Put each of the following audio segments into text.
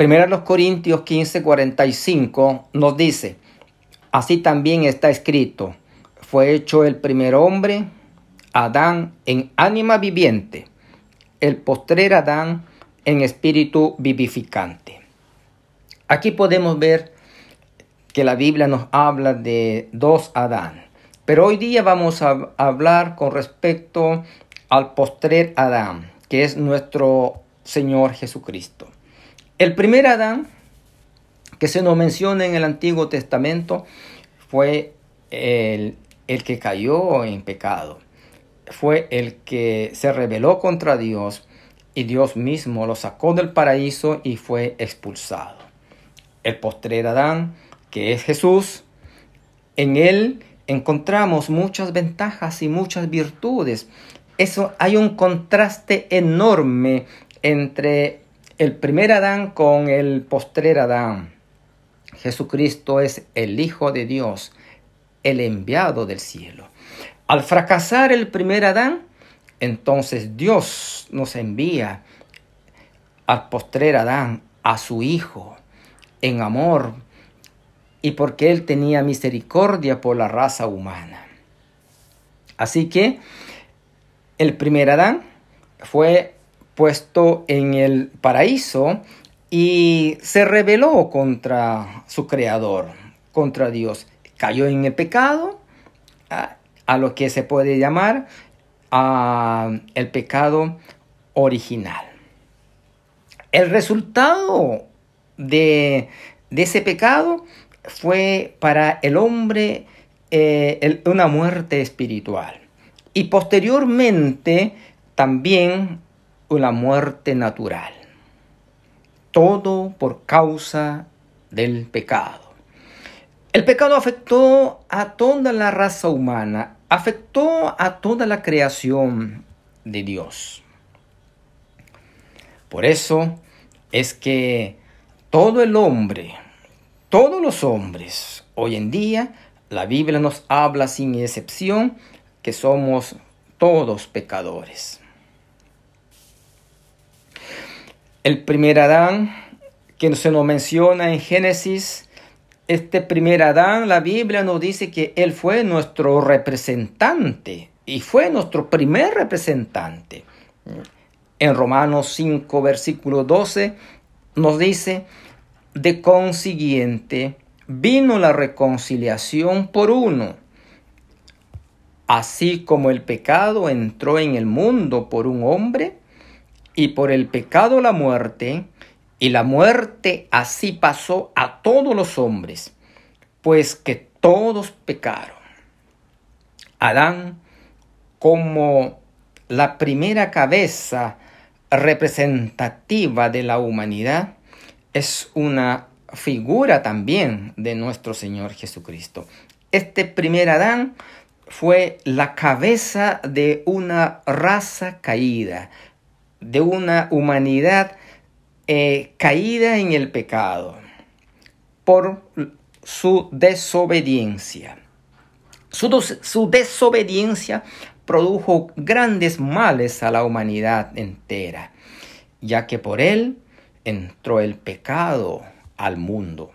Primera los Corintios 15, 45 nos dice, así también está escrito, fue hecho el primer hombre, Adán, en ánima viviente, el postrer Adán en espíritu vivificante. Aquí podemos ver que la Biblia nos habla de dos Adán. Pero hoy día vamos a hablar con respecto al postrer Adán, que es nuestro Señor Jesucristo. El primer Adán que se nos menciona en el Antiguo Testamento fue el, el que cayó en pecado. Fue el que se rebeló contra Dios y Dios mismo lo sacó del paraíso y fue expulsado. El postrer Adán que es Jesús, en Él encontramos muchas ventajas y muchas virtudes. Eso hay un contraste enorme entre el primer Adán con el postrer Adán. Jesucristo es el Hijo de Dios, el enviado del cielo. Al fracasar el primer Adán, entonces Dios nos envía al postrer Adán, a su Hijo, en amor, y porque Él tenía misericordia por la raza humana. Así que el primer Adán fue puesto en el paraíso y se rebeló contra su creador, contra Dios. Cayó en el pecado, a, lo que se puede llamar el pecado original. El resultado de, ese pecado fue para el hombre eh, una muerte espiritual y posteriormente también una muerte natural. Todo por causa del pecado. El pecado afectó a toda la raza humana, afectó a toda la creación de Dios. Por eso es que todo el hombre, todos los hombres, hoy en día, la Biblia nos habla sin excepción que somos todos pecadores. El primer Adán, que se nos menciona en Génesis, este primer Adán, la Biblia nos dice que él fue nuestro representante y fue nuestro primer representante. En Romanos 5, versículo 12, nos dice, de consiguiente, vino la reconciliación por uno. Así como el pecado entró en el mundo por un hombre, y por el pecado la muerte, y la muerte así pasó a todos los hombres, pues que todos pecaron. Adán, como la primera cabeza representativa de la humanidad, es una figura también de nuestro Señor Jesucristo. Este primer Adán fue la cabeza de una raza caída, de una humanidad eh, caída en el pecado por su desobediencia. Su, su desobediencia produjo grandes males a la humanidad entera, ya que por él entró el pecado al mundo.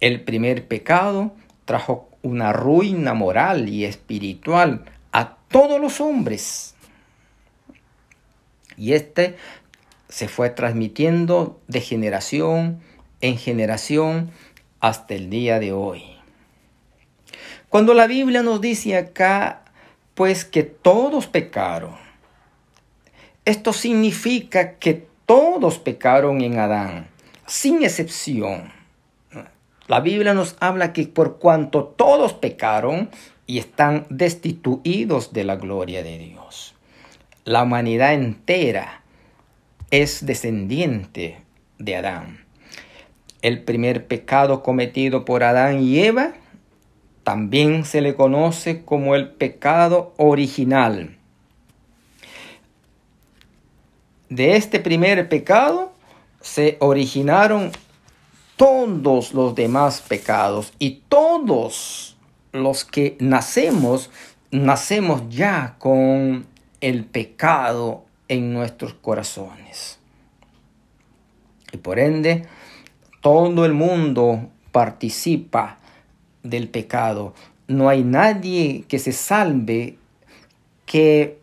El primer pecado trajo una ruina moral y espiritual a todos los hombres. Y este se fue transmitiendo de generación en generación hasta el día de hoy. Cuando la Biblia nos dice acá, pues que todos pecaron, esto significa que todos pecaron en Adán, sin excepción. La Biblia nos habla que por cuanto todos pecaron y están destituidos de la gloria de Dios. La humanidad entera es descendiente de Adán. El primer pecado cometido por Adán y Eva también se le conoce como el pecado original de este primer pecado se originaron todos los demás pecados y todos los que nacemos, nacemos ya con el pecado en nuestros corazones. Y por ende, todo el mundo participa del pecado. No hay nadie que se salve que,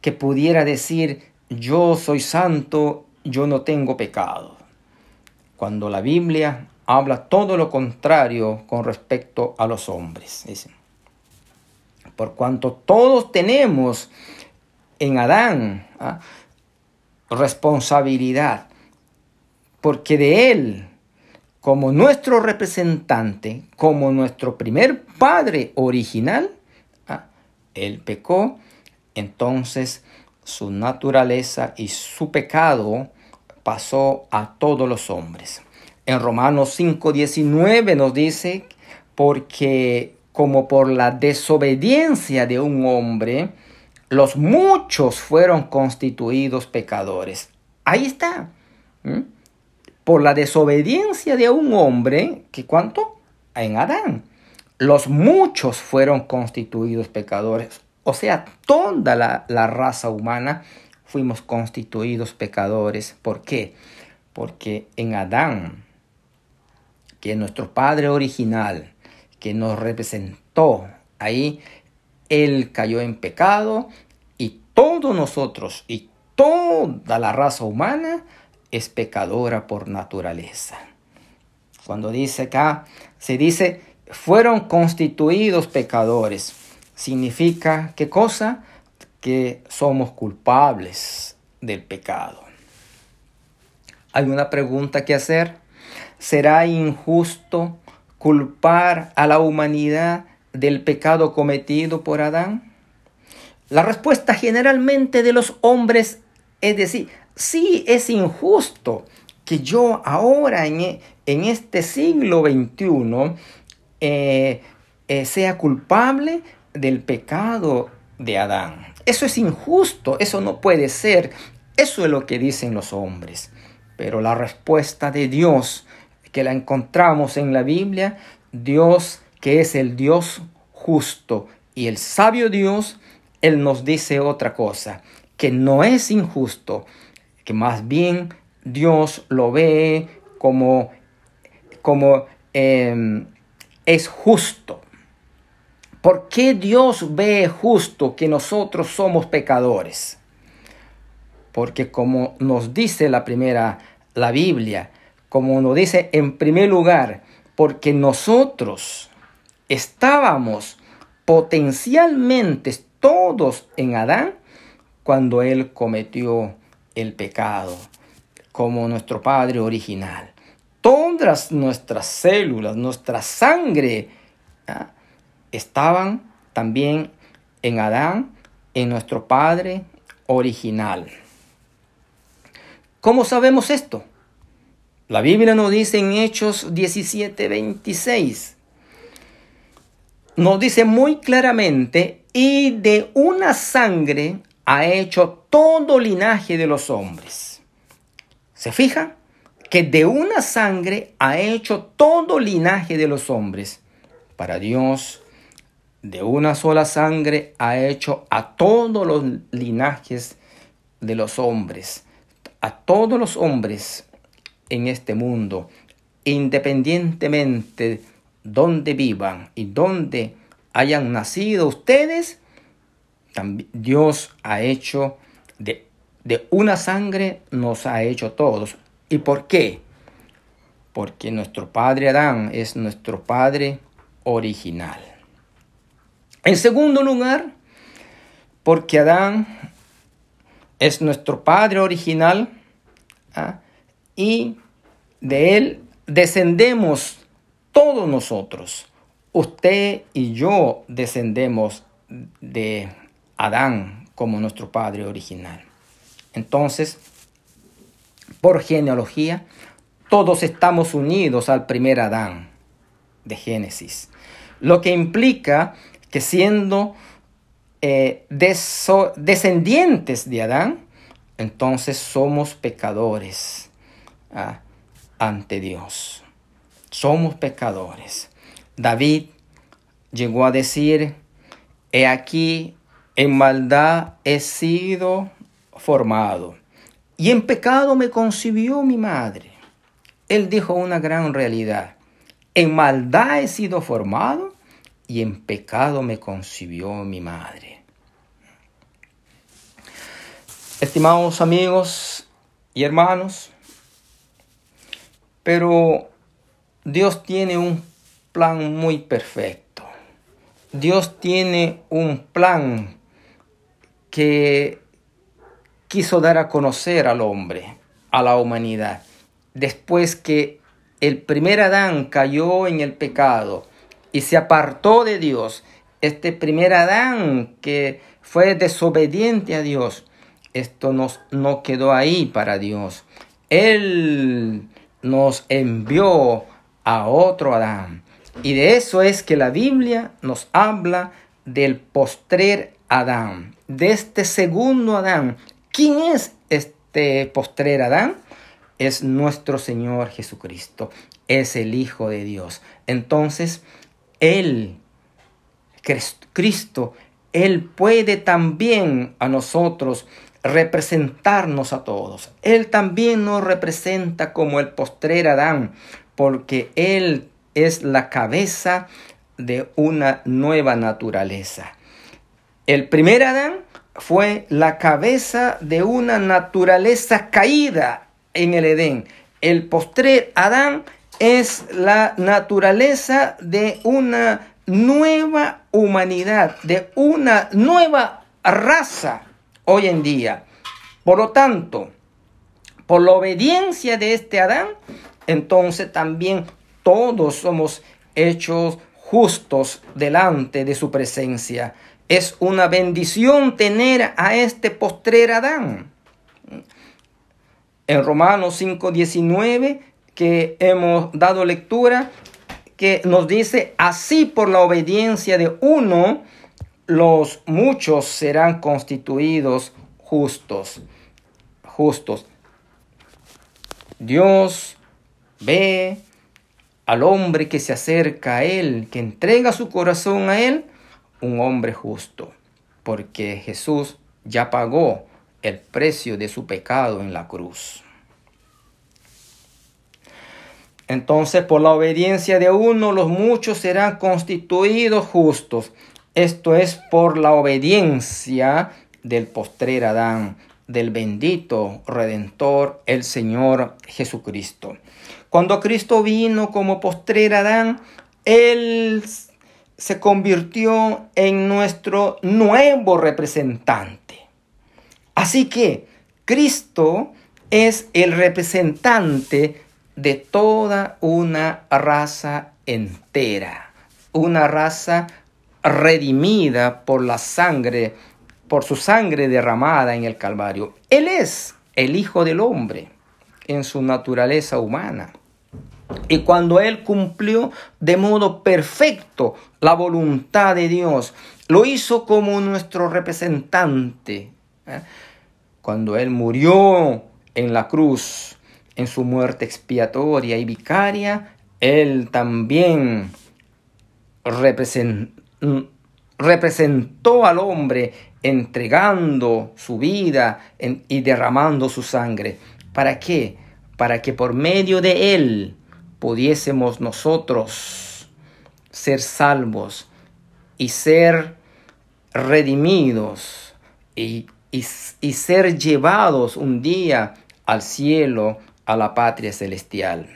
que pudiera decir, yo soy santo, yo no tengo pecado. Cuando la Biblia habla todo lo contrario con respecto a los hombres. Por cuanto todos tenemos en Adán ¿ah? responsabilidad, porque de él, como nuestro representante, como nuestro primer padre original, ¿ah? él pecó, entonces su naturaleza y su pecado pasó a todos los hombres. En Romanos 5:19 nos dice, porque como por la desobediencia de un hombre, los muchos fueron constituidos pecadores. Ahí está. Por la desobediencia de un hombre, ¿que cuánto? En Adán. Los muchos fueron constituidos pecadores. O sea, toda la, la raza humana fuimos constituidos pecadores. ¿Por qué? Porque en Adán, que es nuestro Padre original, que nos representó ahí, Él cayó en pecado y todos nosotros y toda la raza humana es pecadora por naturaleza. Cuando dice acá, se dice, fueron constituidos pecadores. Significa, ¿qué cosa? Que somos culpables del pecado. Hay una pregunta que hacer. ¿Será injusto culpar a la humanidad del pecado cometido por Adán? La respuesta generalmente de los hombres es decir, sí es injusto que yo ahora en, e, este siglo XXI eh, eh, sea culpable del pecado de Adán. Eso es injusto, eso no puede ser. Eso es lo que dicen los hombres. Pero la respuesta de Dios que la encontramos en la Biblia, Dios que es el Dios justo y el sabio Dios, Él nos dice otra cosa, que no es injusto, que más bien Dios lo ve como, como em, es justo. ¿Por qué Dios ve justo que nosotros somos pecadores? Porque como nos dice la primera, la Biblia, como nos dice en primer lugar, porque nosotros estábamos potencialmente todos en Adán cuando Él cometió el pecado, como nuestro Padre original. Todas nuestras células, nuestra sangre, ¿ah? estaban también en Adán, en nuestro Padre original. ¿Cómo sabemos esto? La Biblia nos dice en Hechos 17, 26, nos dice muy claramente, y de una sangre ha hecho todo linaje de los hombres. ¿Se fija? Que de una sangre ha hecho todo linaje de los hombres. Para Dios, de una sola sangre ha hecho a todos los linajes de los hombres. A todos los hombres en este mundo, independientemente donde vivan y donde hayan nacido ustedes, Dios ha hecho de, de una sangre, nos ha hecho todos. ¿Y por qué? Porque nuestro padre Adán es nuestro padre original. En segundo lugar, porque Adán es nuestro padre original, ¿ah? y de él descendemos todos nosotros. Usted y yo descendemos de Adán como nuestro padre original. Entonces, por genealogía, todos estamos unidos al primer Adán de Génesis. Lo que implica que siendo eh, descendientes de Adán, entonces somos pecadores ah, ante Dios. Somos pecadores. David llegó a decir, he aquí, en maldad he sido formado, y en pecado me concibió mi madre. Él dijo una gran realidad. En maldad he sido formado y en pecado me concibió mi madre. Estimados amigos y hermanos, pero Dios tiene un plan muy perfecto. Dios tiene un plan que quiso dar a conocer al hombre, a la humanidad, después que el primer Adán cayó en el pecado y se apartó de Dios. Este primer Adán que fue desobediente a Dios, esto nos, no quedó ahí para Dios. Él nos envió a otro Adán. Y de eso es que la Biblia nos habla del postrer Adán, de este segundo Adán. ¿Quién es este postrer Adán? Es nuestro Señor Jesucristo, es el Hijo de Dios. Entonces, Él, Cristo, Él puede también a nosotros representarnos a todos. Él también nos representa como el postrer Adán, porque Él es la cabeza de una nueva naturaleza. El primer Adán fue la cabeza de una naturaleza caída en el Edén. El postrer Adán es la naturaleza de una nueva humanidad, de una nueva raza hoy en día. Por lo tanto, por la obediencia de este Adán, entonces también todos somos hechos justos delante de su presencia. Es una bendición tener a este postrer Adán. En Romanos 5:19, que hemos dado lectura, que nos dice, así por la obediencia de uno, los muchos serán constituidos justos. Justos. Dios ve al hombre que se acerca a Él, que entrega su corazón a Él, un hombre justo, porque Jesús ya pagó el precio de su pecado en la cruz. Entonces, por la obediencia de uno, los muchos serán constituidos justos. Esto es por la obediencia del postrer Adán, del bendito Redentor, el Señor Jesucristo. Cuando Cristo vino como postrer Adán, Él se convirtió en nuestro nuevo representante. Así que Cristo es el representante de toda una raza entera, una raza redimida por la sangre, por su sangre derramada en el Calvario. Él es el Hijo del Hombre en su naturaleza humana. Y cuando Él cumplió de modo perfecto la voluntad de Dios, lo hizo como nuestro representante. ¿eh? Cuando Él murió en la cruz, en su muerte expiatoria y vicaria, Él también representó al hombre entregando su vida y derramando su sangre. ¿Para qué? Para que por medio de Él pudiésemos nosotros ser salvos y ser redimidos y, y, ser llevados un día al cielo, a la patria celestial.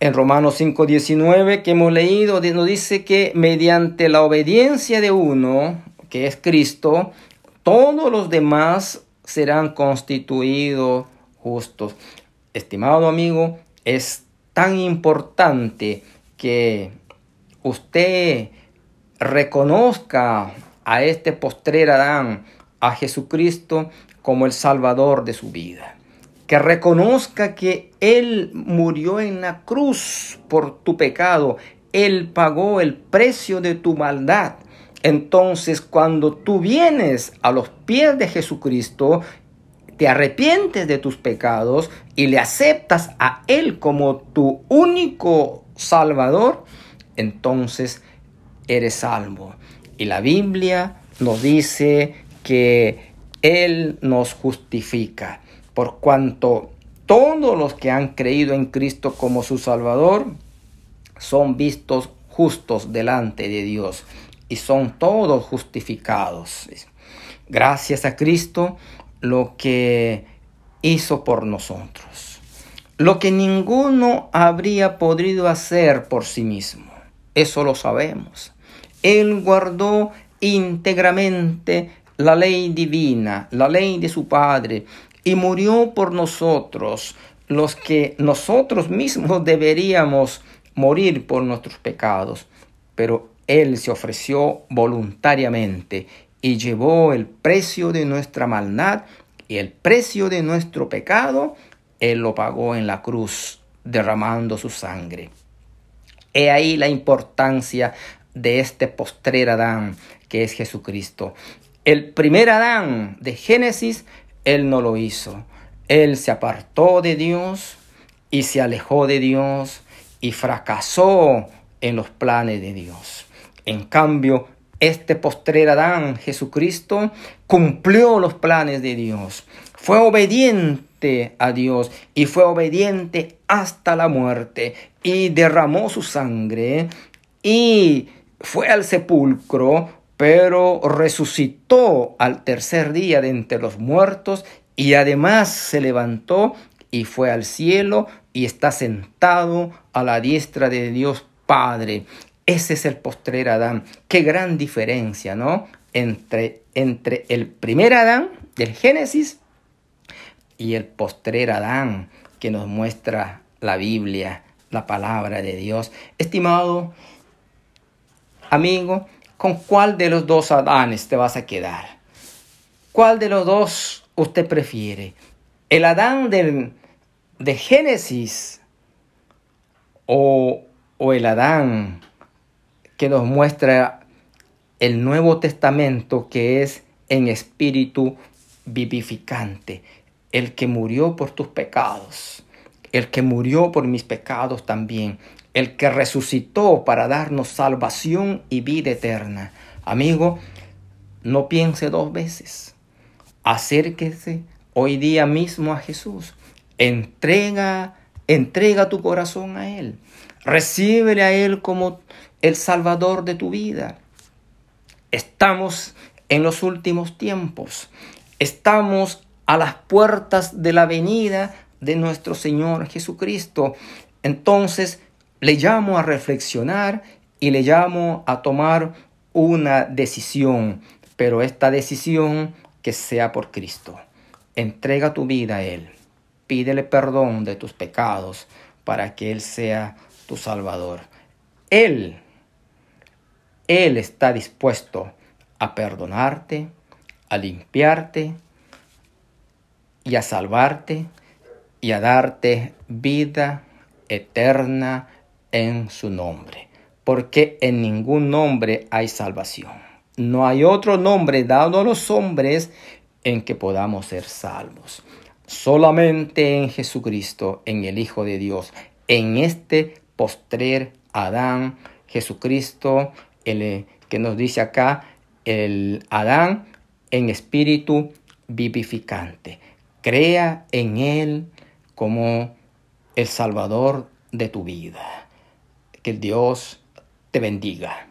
En Romanos 5:19 que hemos leído nos dice que mediante la obediencia de uno, que es Cristo, todos los demás serán constituidos justos. Estimado amigo, es tan importante que usted reconozca a este postrer Adán, a Jesucristo, como el Salvador de su vida que reconozca que Él murió en la cruz por tu pecado, Él pagó el precio de tu maldad. Entonces cuando tú vienes a los pies de Jesucristo, te arrepientes de tus pecados y le aceptas a Él como tu único Salvador, entonces eres salvo. Y la Biblia nos dice que Él nos justifica por cuanto todos los que han creído en Cristo como su Salvador son vistos justos delante de Dios y son todos justificados. Gracias a Cristo lo que hizo por nosotros. Lo que ninguno habría podido hacer por sí mismo. Eso lo sabemos. Él guardó íntegramente la ley divina, la ley de su Padre, y murió por nosotros, los que nosotros mismos deberíamos morir por nuestros pecados. Pero Él se ofreció voluntariamente y llevó el precio de nuestra maldad y el precio de nuestro pecado, Él lo pagó en la cruz, derramando su sangre. He ahí la importancia de este postrer Adán, que es Jesucristo. El primer Adán de Génesis, Él no lo hizo. Él se apartó de Dios y se alejó de Dios y fracasó en los planes de Dios. En cambio, este postrer Adán, Jesucristo, cumplió los planes de Dios. Fue obediente a Dios y fue obediente hasta la muerte y derramó su sangre y fue al sepulcro, pero resucitó al tercer día de entre los muertos y además se levantó y fue al cielo y está sentado a la diestra de Dios Padre. Ese es el postrer Adán. Qué gran diferencia, ¿no? Entre, entre el primer Adán del Génesis y el postrer Adán que nos muestra la Biblia, la palabra de Dios. Estimado amigo, ¿con cuál de los dos Adanes te vas a quedar? ¿Cuál de los dos usted prefiere? ¿El Adán del, de Génesis o, o el Adán que nos muestra el Nuevo Testamento que es en espíritu vivificante, el que murió por tus pecados, el que murió por mis pecados también, el que resucitó para darnos salvación y vida eterna. Amigo, no piense dos veces. Acérquese hoy día mismo a Jesús. Entrega, entrega tu corazón a Él. Recíbele a Él como el Salvador de tu vida. Estamos en los últimos tiempos. Estamos a las puertas de la venida de nuestro Señor Jesucristo. Entonces le llamo a reflexionar y le llamo a tomar una decisión, pero esta decisión que sea por Cristo. Entrega tu vida a Él. Pídele perdón de tus pecados para que Él sea tu Salvador. Él, Él está dispuesto a perdonarte, a limpiarte y a salvarte y a darte vida eterna en su nombre, porque en ningún nombre hay salvación. No hay otro nombre dado a los hombres en que podamos ser salvos. Solamente en Jesucristo, en el Hijo de Dios, en este postrer Adán, Jesucristo, el que nos dice acá, el Adán en espíritu vivificante. Crea en Él como el Salvador de tu vida. Que el Dios te bendiga.